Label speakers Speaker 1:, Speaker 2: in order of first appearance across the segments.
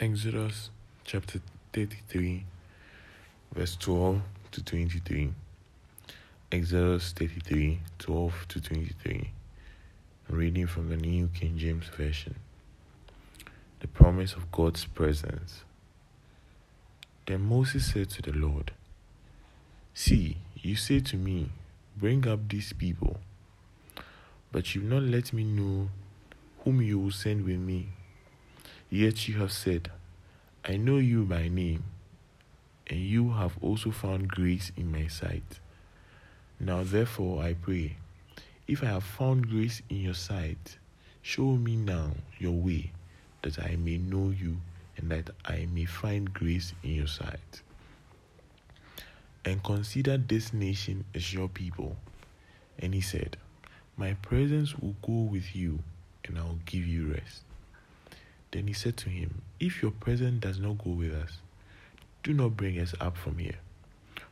Speaker 1: Exodus chapter 33, verse 12 to 23. Exodus 33, 12 to 23. Reading from the New King James Version. The promise of God's presence. Then Moses said to the Lord, See, you say to me, Bring up these people, but you will not let me know whom you will send with me. Yet you have said, I know you by name, and you have also found grace in my sight. Now therefore I pray, if I have found grace in your sight, show me now your way, that I may know you, and that I may find grace in your sight. And consider this nation as your people. And he said, My presence will go with you, and I will give you rest. Then he said to him, If your presence does not go with us, do not bring us up from here.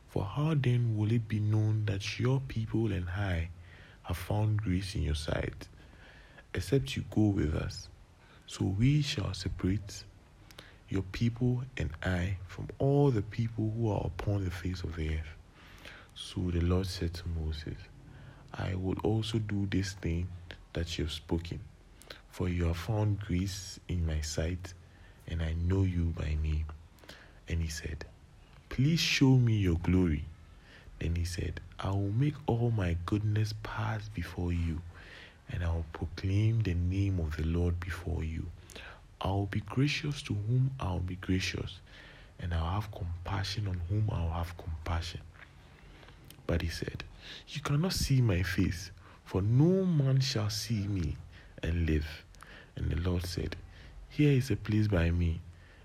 Speaker 1: For how then will it be known that your people and I have found grace in your sight, except you go with us? So we shall separate your people and I from all the people who are upon the face of the earth. So the Lord said to Moses, I will also do this thing that you have spoken for you have found grace in my sight, and I know you by name. And he said, Please show me your glory. Then he said, I will make all my goodness pass before you, and I will proclaim the name of the Lord before you. I will be gracious to whom I will be gracious, and I will have compassion on whom I will have compassion. But he said, You cannot see my face, for no man shall see me and live. And the Lord said, Here is a place by me,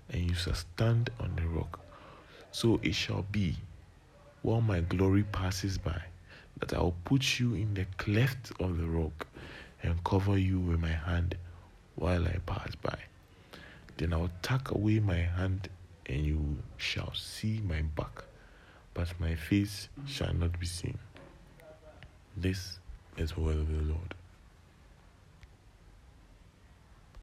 Speaker 1: and you shall stand on the rock. So it shall be, while my glory passes by, that I will put you in the cleft of the rock and cover you with my hand while I pass by. Then I will tuck away my hand, and you shall see my back, but my face shall not be seen. This is the word of the Lord.